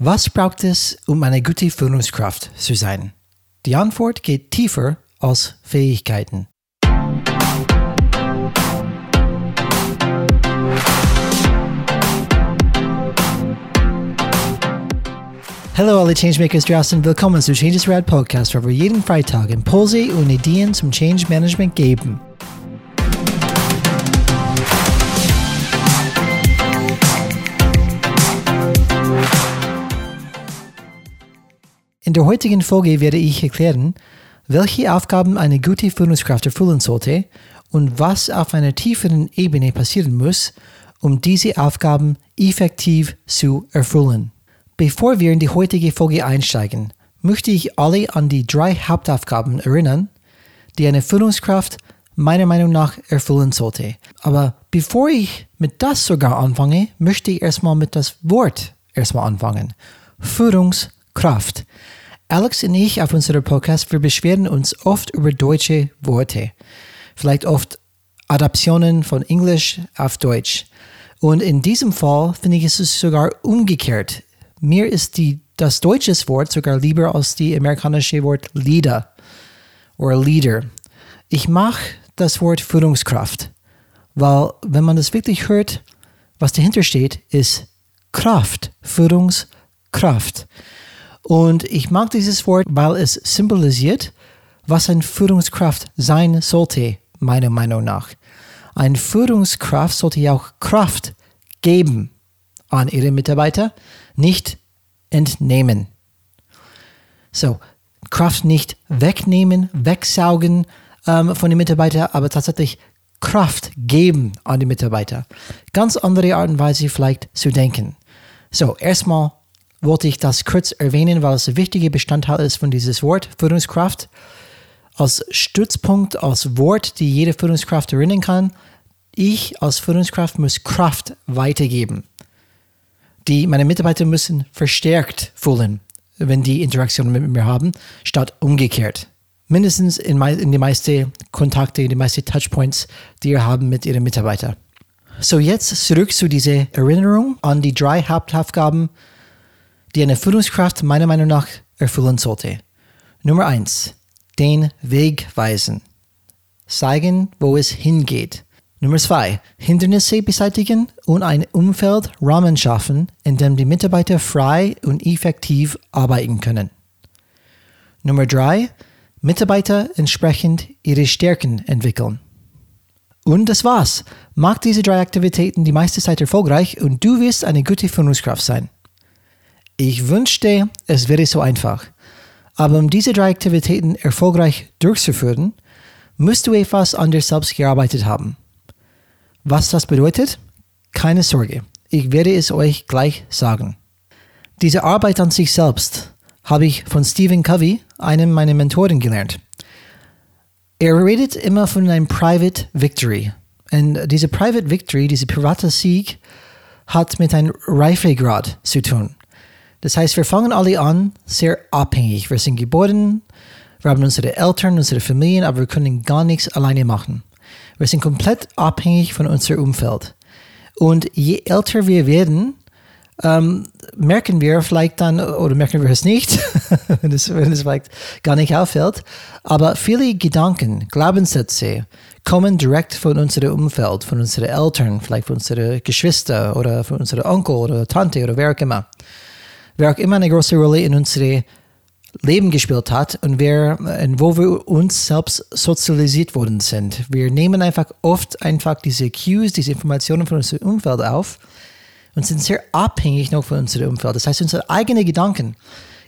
Was braucht es, um eine gute Führungskraft zu sein? Die Antwort geht tiefer als Fähigkeiten. Hallo alle Changemakers draußen, willkommen zu Changes Rad Podcast, wo wir jeden Freitag Impulse und Ideen zum Change Management geben. In der heutigen Folge werde ich erklären, welche Aufgaben eine gute Führungskraft erfüllen sollte und was auf einer tieferen Ebene passieren muss, um diese Aufgaben effektiv zu erfüllen. Bevor wir in die heutige Folge einsteigen, möchte ich alle an die drei Hauptaufgaben erinnern, die eine Führungskraft meiner Meinung nach erfüllen sollte. Aber bevor ich mit das sogar anfange, möchte ich erstmal mit das Wort erstmal anfangen. Führungskraft. Alex und ich auf unserem Podcast, wir beschweren uns oft über deutsche Worte. Vielleicht oft Adaptionen von Englisch auf Deutsch. Und in diesem Fall finde ich es sogar umgekehrt. Mir ist die, das deutsche Wort sogar lieber als die amerikanische Wort Leader oder Leader. Ich mag das Wort Führungskraft, weil wenn man das wirklich hört, was dahinter steht, ist Kraft, Führungskraft. Und ich mag dieses Wort, weil es symbolisiert, was eine Führungskraft sein sollte, meiner Meinung nach. Eine Führungskraft sollte ja auch Kraft geben an ihre Mitarbeiter, nicht entnehmen. So, Kraft nicht wegnehmen, wegsaugen ähm, von den Mitarbeitern, aber tatsächlich Kraft geben an die Mitarbeiter. Ganz andere Art und Weise vielleicht zu denken. So, erstmal wollte ich das kurz erwähnen, weil es ein wichtiger Bestandteil ist von dieses Wort Führungskraft. Als Stützpunkt, als Wort, die jede Führungskraft erinnern kann. Ich als Führungskraft muss Kraft weitergeben. Die meine Mitarbeiter müssen verstärkt fühlen, wenn die Interaktion mit mir haben, statt umgekehrt. Mindestens in, in die meisten Kontakte, in die meisten Touchpoints, die ihr haben mit ihren Mitarbeitern. So, jetzt zurück zu dieser Erinnerung an die drei Hauptaufgaben, die eine Führungskraft meiner Meinung nach erfüllen sollte. Nummer eins: Den Weg weisen. Zeigen, wo es hingeht. Nummer zwei: Hindernisse beseitigen und ein Umfeld, Rahmen schaffen, in dem die Mitarbeiter frei und effektiv arbeiten können. Nummer drei: Mitarbeiter entsprechend ihre Stärken entwickeln. Und das war's. Mach diese drei Aktivitäten die meiste Zeit erfolgreich und du wirst eine gute Führungskraft sein. Ich wünschte, es wäre so einfach. Aber um diese drei Aktivitäten erfolgreich durchzuführen, musst du etwas an dir selbst gearbeitet haben. Was das bedeutet? Keine Sorge, ich werde es euch gleich sagen. Diese Arbeit an sich selbst habe ich von Stephen Covey, einem meiner Mentoren, gelernt. Er redet immer von einem Private Victory. Und diese Private Victory, diese private Sieg, hat mit einem Reifegrad zu tun. Das heißt, wir fangen alle an sehr abhängig. Wir sind geboren, wir haben unsere Eltern, unsere Familien, aber wir können gar nichts alleine machen. Wir sind komplett abhängig von unserem Umfeld. Und je älter wir werden, ähm, merken wir vielleicht dann, oder merken wir es nicht, wenn, es, wenn es vielleicht gar nicht auffällt, aber viele Gedanken, Glaubenssätze kommen direkt von unserem Umfeld, von unseren Eltern, vielleicht von unseren Geschwistern oder von unserem Onkel oder Tante oder wer auch immer wer auch immer eine große Rolle in unserem Leben gespielt hat und wer, wo wir uns selbst sozialisiert worden sind. Wir nehmen einfach oft einfach diese Cues, diese Informationen von unserem Umfeld auf und sind sehr abhängig noch von unserem Umfeld. Das heißt, unsere eigenen Gedanken,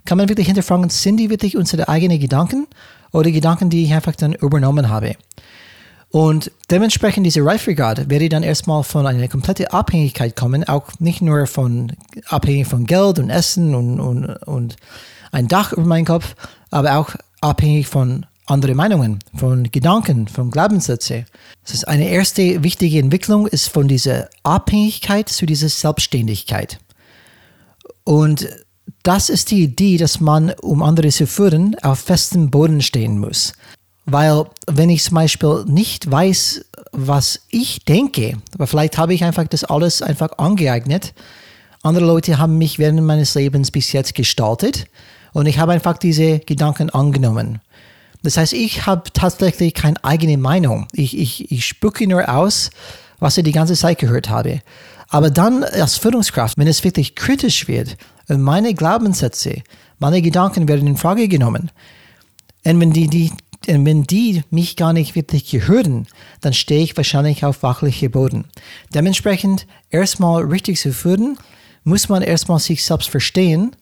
kann man wirklich hinterfragen, sind die wirklich unsere eigenen Gedanken oder Gedanken, die ich einfach dann übernommen habe? Und dementsprechend diese Reifegrad werde dann erstmal von einer kompletten Abhängigkeit kommen, auch nicht nur von abhängig von Geld und Essen und, und, und ein Dach über meinen Kopf, aber auch abhängig von anderen Meinungen, von Gedanken, von Glaubenssätzen. Das ist eine erste wichtige Entwicklung ist von dieser Abhängigkeit zu dieser Selbstständigkeit. Und das ist die Idee, dass man, um andere zu führen, auf festem Boden stehen muss. Weil wenn ich zum Beispiel nicht weiß, was ich denke, aber vielleicht habe ich einfach das alles einfach angeeignet, Andere Leute haben mich während meines Lebens bis jetzt gestaltet und ich habe einfach diese Gedanken angenommen. Das heißt, ich habe tatsächlich keine eigene Meinung. Ich, ich, ich spucke nur aus, was ich die ganze Zeit gehört habe. Aber dann als Führungskraft, wenn es wirklich kritisch wird und meine Glaubenssätze, meine Gedanken werden in Frage genommen, und wenn die, die, wenn die mich gar nicht wirklich gehören, dann stehe ich wahrscheinlich auf wachliche Boden. Dementsprechend erstmal richtig zu führen, muss man erstmal sich selbst verstehen,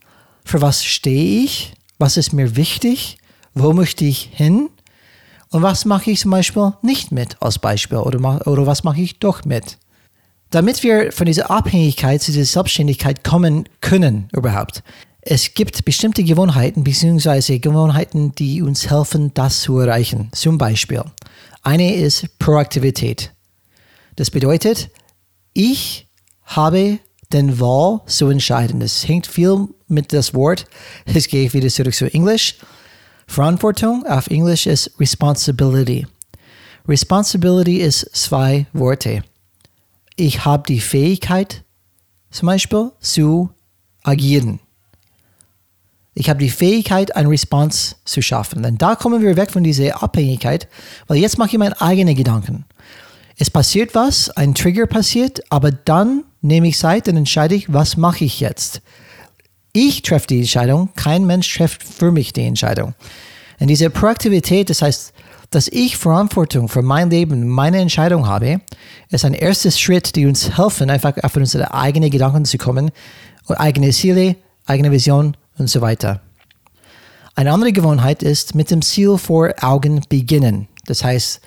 für was stehe ich, was ist mir wichtig, wo möchte ich hin und was mache ich zum Beispiel nicht mit als Beispiel oder, oder was mache ich doch mit. Damit wir von dieser Abhängigkeit zu dieser Selbstständigkeit kommen können überhaupt, es gibt bestimmte Gewohnheiten bzw. Gewohnheiten, die uns helfen, das zu erreichen. Zum Beispiel, eine ist Proaktivität. Das bedeutet, ich habe den Wahl zu entscheiden. Das hängt viel mit das Wort. Jetzt gehe ich wieder zurück zu Englisch. Verantwortung auf Englisch ist Responsibility. Responsibility ist zwei Worte. Ich habe die Fähigkeit, zum Beispiel, zu agieren. Ich habe die Fähigkeit, eine Response zu schaffen. Denn da kommen wir weg von dieser Abhängigkeit, weil jetzt mache ich meine eigenen Gedanken. Es passiert was, ein Trigger passiert, aber dann nehme ich Zeit und entscheide ich, was mache ich jetzt. Ich treffe die Entscheidung, kein Mensch trifft für mich die Entscheidung. Und diese Proaktivität, das heißt, dass ich Verantwortung für mein Leben, meine Entscheidung habe, ist ein erster Schritt, die uns helfen, einfach auf unsere eigenen Gedanken zu kommen und eigene Ziele, eigene Vision und so weiter. Eine andere Gewohnheit ist mit dem Ziel vor Augen beginnen. Das heißt,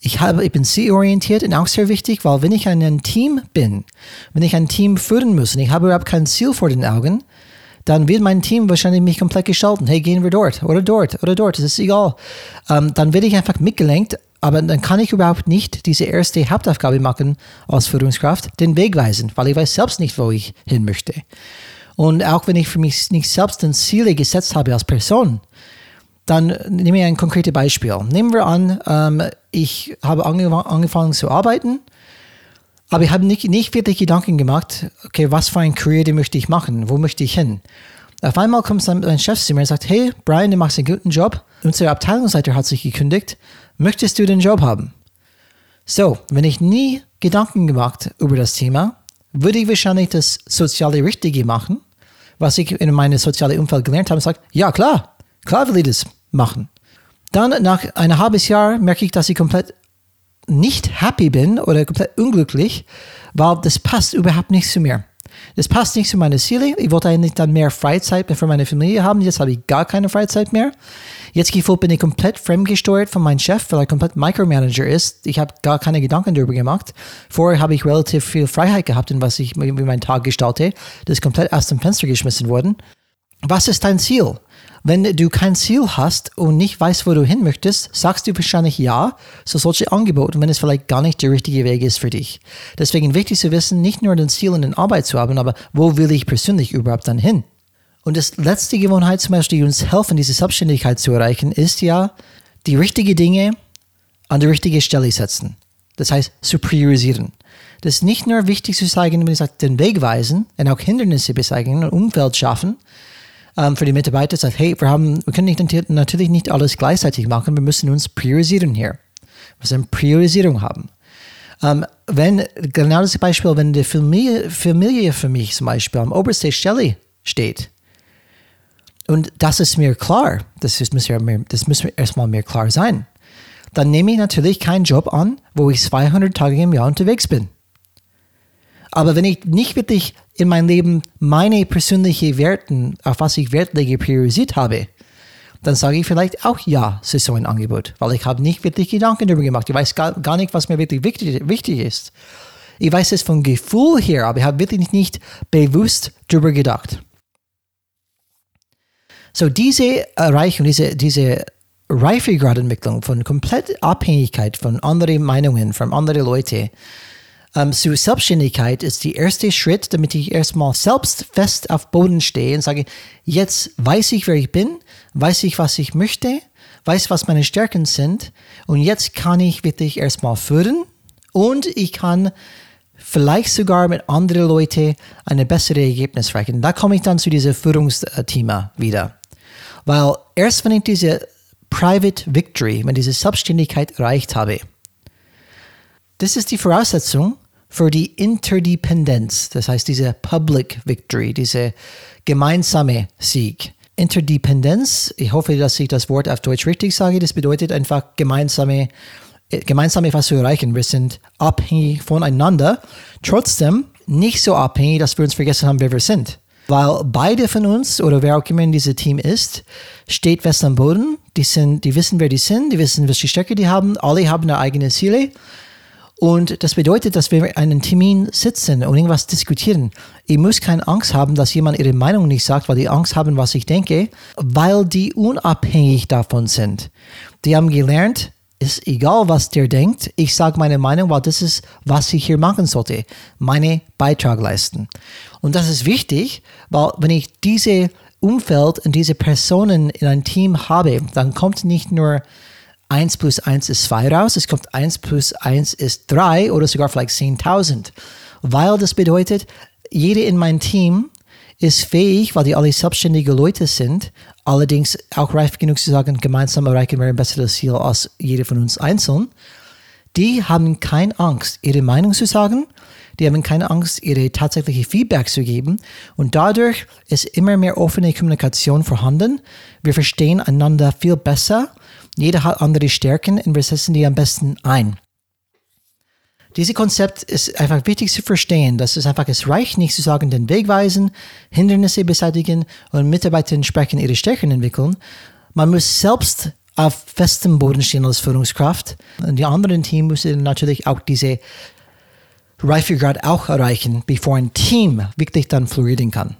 ich, habe, ich bin zielorientiert und auch sehr wichtig, weil wenn ich in einem Team bin, wenn ich ein Team führen muss und ich habe überhaupt kein Ziel vor den Augen, dann wird mein Team wahrscheinlich mich komplett gestalten. Hey, gehen wir dort oder dort oder dort, das ist egal. Ähm, dann werde ich einfach mitgelenkt, aber dann kann ich überhaupt nicht diese erste Hauptaufgabe machen als Führungskraft, den Weg weisen, weil ich weiß selbst nicht, wo ich hin möchte. Und auch wenn ich für mich nicht selbst den Ziele gesetzt habe als Person, dann nehme ich ein konkretes Beispiel. Nehmen wir an, ähm, ich habe angefangen zu arbeiten, aber ich habe nicht, nicht wirklich Gedanken gemacht, okay, was für ein Career möchte ich machen, wo möchte ich hin. Auf einmal kommt mein Chef zu mir und sagt, hey, Brian, du machst einen guten Job, unsere Abteilungsleiter hat sich gekündigt, möchtest du den Job haben? So, wenn ich nie Gedanken gemacht über das Thema, würde ich wahrscheinlich das soziale Richtige machen, was ich in meinem sozialen Umfeld gelernt habe, sage, ja klar, klar will ich das machen. Dann nach einem halben Jahr merke ich, dass ich komplett nicht happy bin oder komplett unglücklich, weil das passt überhaupt nicht zu mir. Das passt nicht zu meinen Zielen. Ich wollte eigentlich dann mehr Freizeit für meine Familie haben. Jetzt habe ich gar keine Freizeit mehr. Jetzt bin ich komplett fremdgesteuert von meinem Chef, weil er komplett Micromanager ist. Ich habe gar keine Gedanken darüber gemacht. Vorher habe ich relativ viel Freiheit gehabt in was ich, meinen Tag gestalte. Das ist komplett aus dem Fenster geschmissen worden. Was ist dein Ziel? Wenn du kein Ziel hast und nicht weißt, wo du hin möchtest, sagst du wahrscheinlich ja zu solchen Angeboten, wenn es vielleicht gar nicht der richtige Weg ist für dich. Deswegen wichtig zu wissen, nicht nur den Ziel in der Arbeit zu haben, aber wo will ich persönlich überhaupt dann hin? Und das letzte Gewohnheit zum Beispiel, die uns helfen, diese Selbstständigkeit zu erreichen, ist ja, die richtigen Dinge an die richtige Stelle setzen. Das heißt, zu priorisieren. Das ist nicht nur wichtig zu zeigen, wenn ich sage, den Weg weisen und auch Hindernisse beseitigen und Umfeld schaffen, ähm, für die Mitarbeiter sagt, hey, wir, haben, wir können nicht, natürlich nicht alles gleichzeitig machen, wir müssen uns priorisieren hier. Wir müssen Priorisierung haben. Ähm, wenn, genau das Beispiel, wenn die Familie, Familie für mich zum Beispiel am obersten Stelle steht, und das ist mir klar, das, ist, das muss erstmal mir klar sein, dann nehme ich natürlich keinen Job an, wo ich 200 Tage im Jahr unterwegs bin. Aber wenn ich nicht wirklich in meinem Leben meine persönlichen Werten, auf was ich Wert lege, priorisiert habe, dann sage ich vielleicht auch ja zu so einem Angebot, weil ich habe nicht wirklich Gedanken darüber gemacht. Ich weiß gar, gar nicht, was mir wirklich wichtig, wichtig ist. Ich weiß es vom Gefühl her, aber ich habe wirklich nicht bewusst darüber gedacht. So diese Erreichung, diese, diese Reifegradentwicklung von komplett Abhängigkeit von anderen Meinungen, von anderen Leuten, ähm, zur Selbstständigkeit ist der erste Schritt, damit ich erstmal selbst fest auf Boden stehe und sage, jetzt weiß ich, wer ich bin, weiß ich, was ich möchte, weiß, was meine Stärken sind und jetzt kann ich wirklich erstmal führen und ich kann vielleicht sogar mit anderen Leuten ein besseres Ergebnis erreichen. Da komme ich dann zu diesem Führungsthema wieder. Weil erst wenn ich diese Private Victory, wenn diese Selbstständigkeit erreicht habe, das ist die Voraussetzung für die Interdependenz, das heißt diese Public Victory, diese gemeinsame Sieg. Interdependenz, ich hoffe, dass ich das Wort auf Deutsch richtig sage, das bedeutet einfach gemeinsame, gemeinsam etwas zu erreichen. Wir sind abhängig voneinander, trotzdem nicht so abhängig, dass wir uns vergessen haben, wer wir sind. Weil beide von uns oder wer auch immer in diesem Team ist, steht fest am Boden. Die, sind, die wissen, wer die sind, die wissen, welche Stärke die haben. Alle haben ihre eigenen Ziele. Und das bedeutet, dass wir in einem Termin sitzen und irgendwas diskutieren. Ich muss keine Angst haben, dass jemand ihre Meinung nicht sagt, weil die Angst haben, was ich denke, weil die unabhängig davon sind. Die haben gelernt, ist egal, was der denkt, ich sage meine Meinung, weil das ist, was ich hier machen sollte, meine Beitrag leisten. Und das ist wichtig, weil wenn ich diese Umfeld und diese Personen in ein Team habe, dann kommt nicht nur 1 plus 1 ist 2 raus, es kommt 1 plus 1 ist 3 oder sogar vielleicht 10.000. Weil das bedeutet, jede in meinem Team ist fähig, weil die alle selbstständige Leute sind, allerdings auch reif genug zu sagen, gemeinsam erreichen wir ein besseres Ziel als jeder von uns einzeln. Die haben keine Angst, ihre Meinung zu sagen, die haben keine Angst, ihre tatsächliche Feedback zu geben und dadurch ist immer mehr offene Kommunikation vorhanden. Wir verstehen einander viel besser jeder hat andere Stärken und wir setzen die am besten ein. Dieses Konzept ist einfach wichtig zu verstehen, dass es einfach, es reicht nicht zu sagen, den Weg weisen, Hindernisse beseitigen und Mitarbeiter entsprechend ihre Stärken entwickeln. Man muss selbst auf festem Boden stehen als Führungskraft. Und die anderen Teams müssen natürlich auch diese Reifegrad auch erreichen, bevor ein Team wirklich dann florieren kann.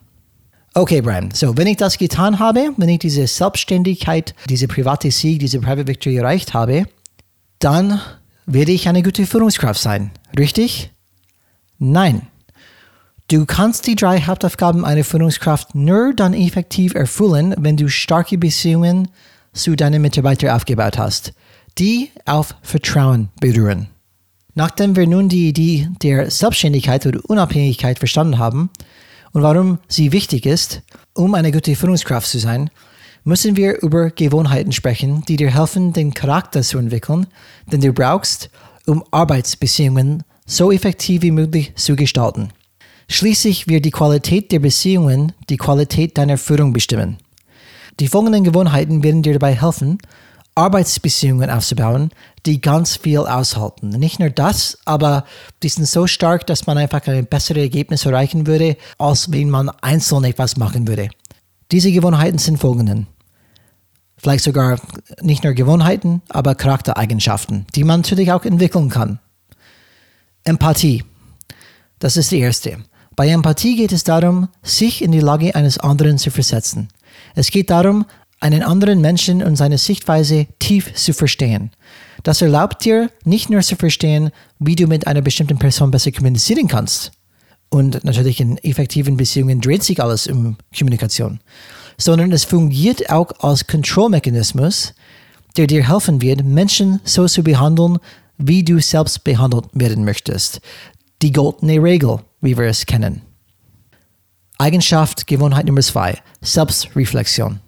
Okay, Brian. So, wenn ich das getan habe, wenn ich diese Selbstständigkeit, diese private Sieg, diese Private Victory erreicht habe, dann werde ich eine gute Führungskraft sein. Richtig? Nein. Du kannst die drei Hauptaufgaben einer Führungskraft nur dann effektiv erfüllen, wenn du starke Beziehungen zu deinen Mitarbeitern aufgebaut hast, die auf Vertrauen beruhen. Nachdem wir nun die Idee der Selbstständigkeit oder Unabhängigkeit verstanden haben, und warum sie wichtig ist, um eine gute Führungskraft zu sein, müssen wir über Gewohnheiten sprechen, die dir helfen, den Charakter zu entwickeln, den du brauchst, um Arbeitsbeziehungen so effektiv wie möglich zu gestalten. Schließlich wird die Qualität der Beziehungen die Qualität deiner Führung bestimmen. Die folgenden Gewohnheiten werden dir dabei helfen, Arbeitsbeziehungen aufzubauen, die ganz viel aushalten. Nicht nur das, aber die sind so stark, dass man einfach ein besseres Ergebnis erreichen würde, als wenn man einzeln etwas machen würde. Diese Gewohnheiten sind folgenden. Vielleicht sogar nicht nur Gewohnheiten, aber Charaktereigenschaften, die man natürlich auch entwickeln kann. Empathie. Das ist die erste. Bei Empathie geht es darum, sich in die Lage eines anderen zu versetzen. Es geht darum, einen anderen Menschen und seine Sichtweise tief zu verstehen. Das erlaubt dir nicht nur zu verstehen, wie du mit einer bestimmten Person besser kommunizieren kannst. Und natürlich in effektiven Beziehungen dreht sich alles um Kommunikation, sondern es fungiert auch als Kontrollmechanismus, der dir helfen wird, Menschen so zu behandeln, wie du selbst behandelt werden möchtest. Die goldene Regel, wie wir es kennen. Eigenschaft, Gewohnheit Nummer zwei, Selbstreflexion.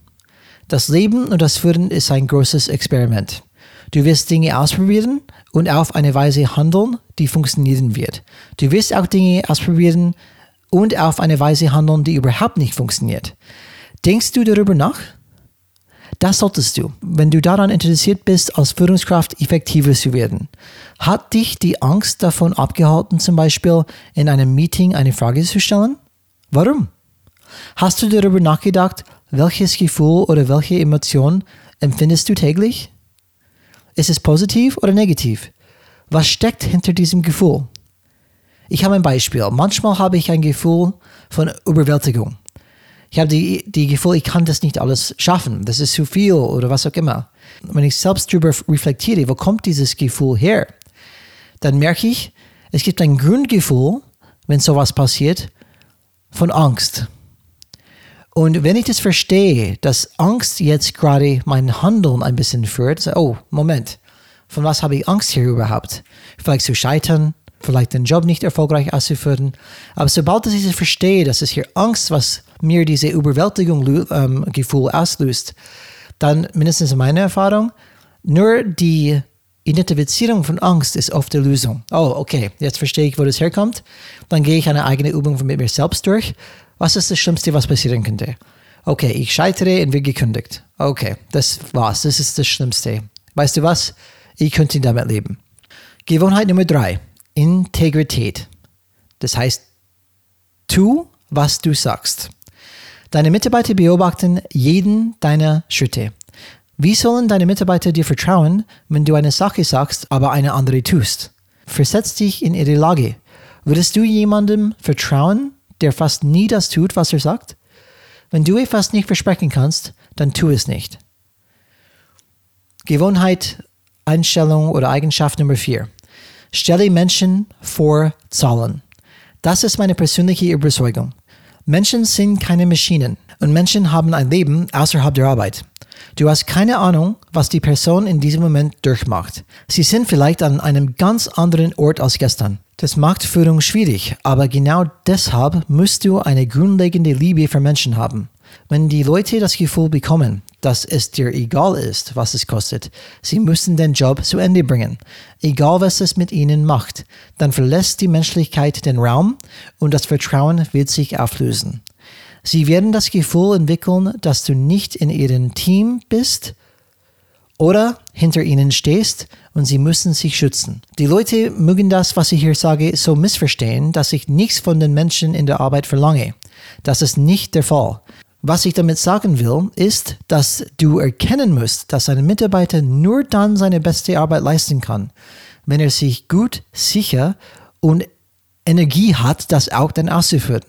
Das Leben und das Führen ist ein großes Experiment. Du wirst Dinge ausprobieren und auf eine Weise handeln, die funktionieren wird. Du wirst auch Dinge ausprobieren und auf eine Weise handeln, die überhaupt nicht funktioniert. Denkst du darüber nach? Das solltest du, wenn du daran interessiert bist, als Führungskraft effektiver zu werden. Hat dich die Angst davon abgehalten, zum Beispiel in einem Meeting eine Frage zu stellen? Warum? Hast du darüber nachgedacht, welches Gefühl oder welche Emotion empfindest du täglich? Ist es positiv oder negativ? Was steckt hinter diesem Gefühl? Ich habe ein Beispiel. Manchmal habe ich ein Gefühl von Überwältigung. Ich habe die, die Gefühl, ich kann das nicht alles schaffen. Das ist zu viel oder was auch immer. Wenn ich selbst darüber reflektiere, wo kommt dieses Gefühl her? Dann merke ich, es gibt ein Grundgefühl, wenn sowas passiert, von Angst. Und wenn ich das verstehe, dass Angst jetzt gerade mein Handeln ein bisschen führt, so, oh, Moment, von was habe ich Angst hier überhaupt? Vielleicht zu scheitern vielleicht den Job nicht erfolgreich auszuführen. Aber sobald ich verstehe, dass es hier Angst, was mir diese Überwältigung ähm, auslöst, dann mindestens in meiner Erfahrung, nur die Identifizierung von Angst ist oft die Lösung. Oh, okay, jetzt verstehe ich, wo das herkommt. Dann gehe ich eine eigene Übung mit mir selbst durch. Was ist das Schlimmste, was passieren könnte? Okay, ich scheitere und werde gekündigt. Okay, das war's. Das ist das Schlimmste. Weißt du was? Ich könnte damit leben. Gewohnheit Nummer drei. Integrität. Das heißt, tu, was du sagst. Deine Mitarbeiter beobachten jeden deiner Schritte. Wie sollen deine Mitarbeiter dir vertrauen, wenn du eine Sache sagst, aber eine andere tust? Versetz dich in ihre Lage. Würdest du jemandem vertrauen, der fast nie das tut, was er sagt? Wenn du etwas nicht versprechen kannst, dann tu es nicht. Gewohnheit, Einstellung oder Eigenschaft Nummer vier. Stelle Menschen vor Zahlen. Das ist meine persönliche Überzeugung. Menschen sind keine Maschinen und Menschen haben ein Leben außerhalb der Arbeit. Du hast keine Ahnung, was die Person in diesem Moment durchmacht. Sie sind vielleicht an einem ganz anderen Ort als gestern. Das macht Führung schwierig, aber genau deshalb musst du eine grundlegende Liebe für Menschen haben. Wenn die Leute das Gefühl bekommen, dass es dir egal ist, was es kostet, sie müssen den Job zu Ende bringen, egal was es mit ihnen macht, dann verlässt die Menschlichkeit den Raum und das Vertrauen wird sich auflösen. Sie werden das Gefühl entwickeln, dass du nicht in ihrem Team bist oder hinter ihnen stehst und sie müssen sich schützen. Die Leute mögen das, was ich hier sage, so missverstehen, dass ich nichts von den Menschen in der Arbeit verlange. Das ist nicht der Fall. Was ich damit sagen will, ist, dass du erkennen musst, dass ein Mitarbeiter nur dann seine beste Arbeit leisten kann, wenn er sich gut, sicher und Energie hat, das auch dann auszuführen.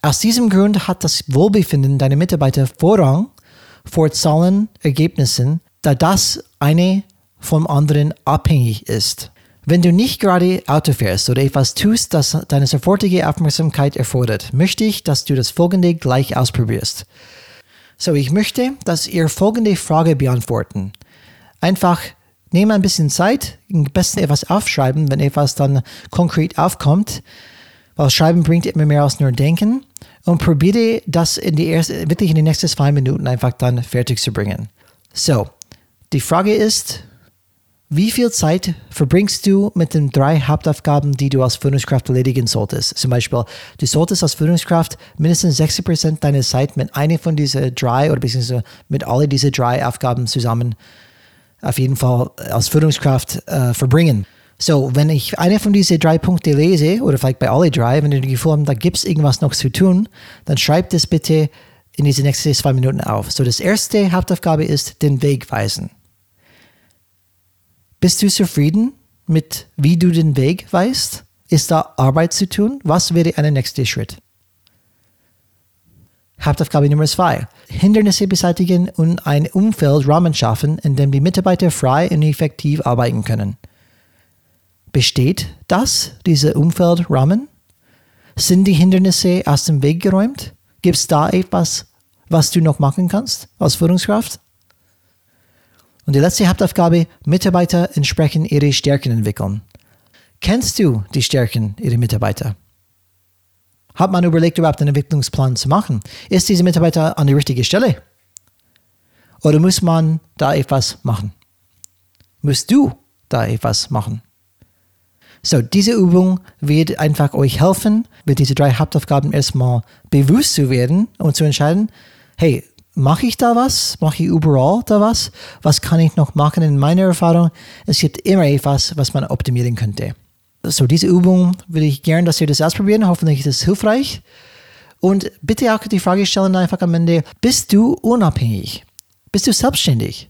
Aus diesem Grund hat das Wohlbefinden deiner Mitarbeiter Vorrang vor Zahlen, Ergebnissen, da das eine vom anderen abhängig ist. Wenn du nicht gerade Auto fährst oder etwas tust, das deine sofortige Aufmerksamkeit erfordert, möchte ich, dass du das folgende gleich ausprobierst. So, ich möchte, dass ihr folgende Frage beantworten. Einfach nehme ein bisschen Zeit, am besten etwas aufschreiben, wenn etwas dann konkret aufkommt, weil Schreiben bringt immer mehr als nur Denken und probiere das in die erste, wirklich in die nächsten zwei Minuten einfach dann fertig zu bringen. So, die Frage ist, wie viel Zeit verbringst du mit den drei Hauptaufgaben, die du als Führungskraft erledigen solltest? Zum Beispiel, du solltest als Führungskraft mindestens 60 Prozent deiner Zeit mit einer von diesen drei oder beziehungsweise mit alle diese drei Aufgaben zusammen auf jeden Fall als Führungskraft äh, verbringen. So, wenn ich eine von diesen drei Punkte lese, oder vielleicht bei alle drei, wenn du das Gefühl hast, da gibt es irgendwas noch zu tun, dann schreib das bitte in diese nächsten zwei Minuten auf. So, das erste Hauptaufgabe ist den Weg weisen. Bist du zufrieden mit, wie du den Weg weißt? Ist da Arbeit zu tun? Was wäre ein nächster Schritt? Hauptaufgabe Nummer zwei. Hindernisse beseitigen und ein Umfeld Rahmen schaffen, in dem die Mitarbeiter frei und effektiv arbeiten können. Besteht das, diese Umfeldrahmen? Sind die Hindernisse aus dem Weg geräumt? Gibt es da etwas, was du noch machen kannst als Führungskraft? Und die letzte Hauptaufgabe, Mitarbeiter entsprechend ihre Stärken entwickeln. Kennst du die Stärken ihrer Mitarbeiter? Hat man überlegt, überhaupt einen Entwicklungsplan zu machen? Ist dieser Mitarbeiter an der richtigen Stelle? Oder muss man da etwas machen? Musst du da etwas machen? So, diese Übung wird einfach euch helfen, mit diesen drei Hauptaufgaben erstmal bewusst zu werden und zu entscheiden, hey, mache ich da was? Mache ich überall da was? Was kann ich noch machen in meiner Erfahrung? Es gibt immer etwas, was man optimieren könnte. So, diese Übung würde ich gerne, dass ihr das ausprobieren. Hoffentlich ist es hilfreich. Und bitte auch die Frage stellen einfach am Ende, bist du unabhängig? Bist du selbstständig?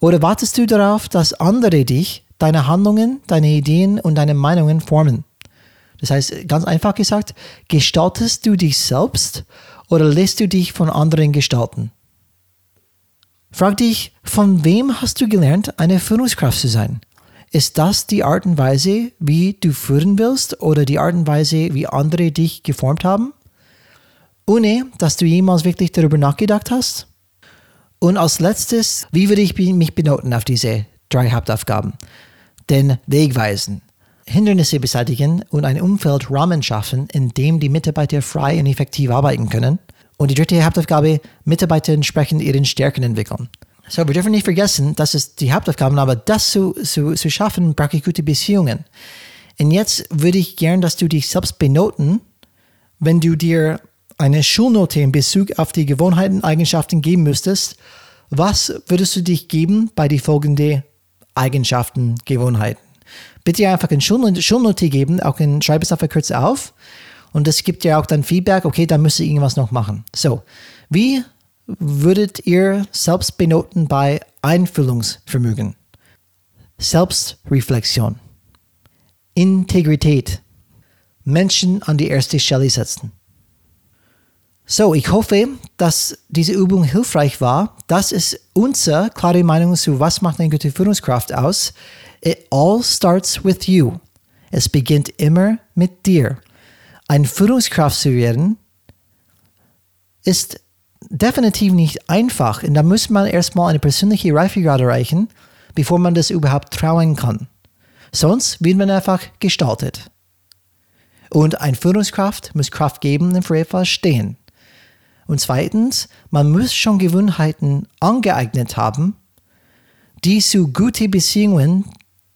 Oder wartest du darauf, dass andere dich, deine Handlungen, deine Ideen und deine Meinungen formen? Das heißt, ganz einfach gesagt, gestaltest du dich selbst oder lässt du dich von anderen gestalten? Frag dich, von wem hast du gelernt, eine Führungskraft zu sein? Ist das die Art und Weise, wie du führen willst oder die Art und Weise, wie andere dich geformt haben? Ohne, dass du jemals wirklich darüber nachgedacht hast? Und als letztes, wie würde ich mich benoten auf diese drei Hauptaufgaben? Den Weg weisen. Hindernisse beseitigen und ein Umfeld Rahmen schaffen, in dem die Mitarbeiter frei und effektiv arbeiten können. Und die dritte Hauptaufgabe, Mitarbeiter entsprechend ihren Stärken entwickeln. So, wir dürfen nicht vergessen, das ist die Hauptaufgabe, aber das zu, zu, zu schaffen, brauche ich gute Beziehungen. Und jetzt würde ich gern, dass du dich selbst benoten, wenn du dir eine Schulnote in Bezug auf die Gewohnheiten, Eigenschaften geben müsstest. Was würdest du dich geben bei die folgenden Eigenschaften, Gewohnheiten? Bitte einfach eine Schulnote geben, auch in, schreib es einfach kurz auf. Und das gibt dir auch dann Feedback, okay, da müsste ich irgendwas noch machen. So, wie würdet ihr selbst benoten bei Einfühlungsvermögen? Selbstreflexion, Integrität, Menschen an die erste Stelle setzen. So, ich hoffe, dass diese Übung hilfreich war. Das ist unsere klare Meinung zu, was macht eine gute Führungskraft aus. It all starts with you. Es beginnt immer mit dir. Ein Führungskraft zu werden, ist definitiv nicht einfach. Und da muss man erstmal eine persönliche Reifegrad erreichen, bevor man das überhaupt trauen kann. Sonst wird man einfach gestaltet. Und ein Führungskraft muss Kraft geben und für etwas stehen. Und zweitens, man muss schon Gewohnheiten angeeignet haben, die zu guten Beziehungen,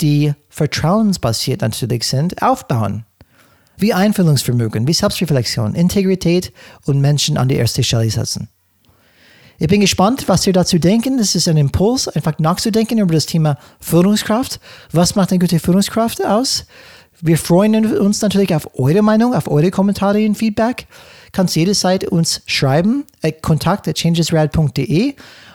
die vertrauensbasiert natürlich sind, aufbauen wie Einfühlungsvermögen, wie Selbstreflexion, Integrität und Menschen an die erste Stelle setzen. Ich bin gespannt, was ihr dazu denken. Das ist ein Impuls, einfach nachzudenken über das Thema Führungskraft. Was macht eine gute Führungskraft aus? Wir freuen uns natürlich auf eure Meinung, auf eure Kommentare und Feedback. Kannst jederzeit uns schreiben, at kontakt.changesrad.de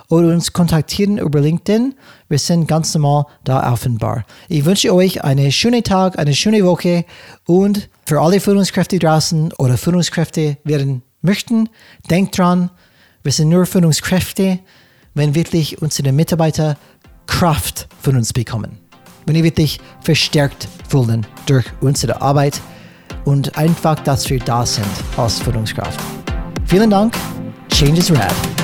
oder uns kontaktieren über LinkedIn. Wir sind ganz normal da offenbar. Ich wünsche euch einen schönen Tag, eine schöne Woche und für alle Führungskräfte draußen oder Führungskräfte werden möchten, denkt dran, wir sind nur Führungskräfte, wenn wirklich unsere Mitarbeiter Kraft von uns bekommen. Wenn wir wirklich verstärkt fühlen durch unsere Arbeit und einfach, dass wir da sind als Führungskraft. Vielen Dank. Change is rad.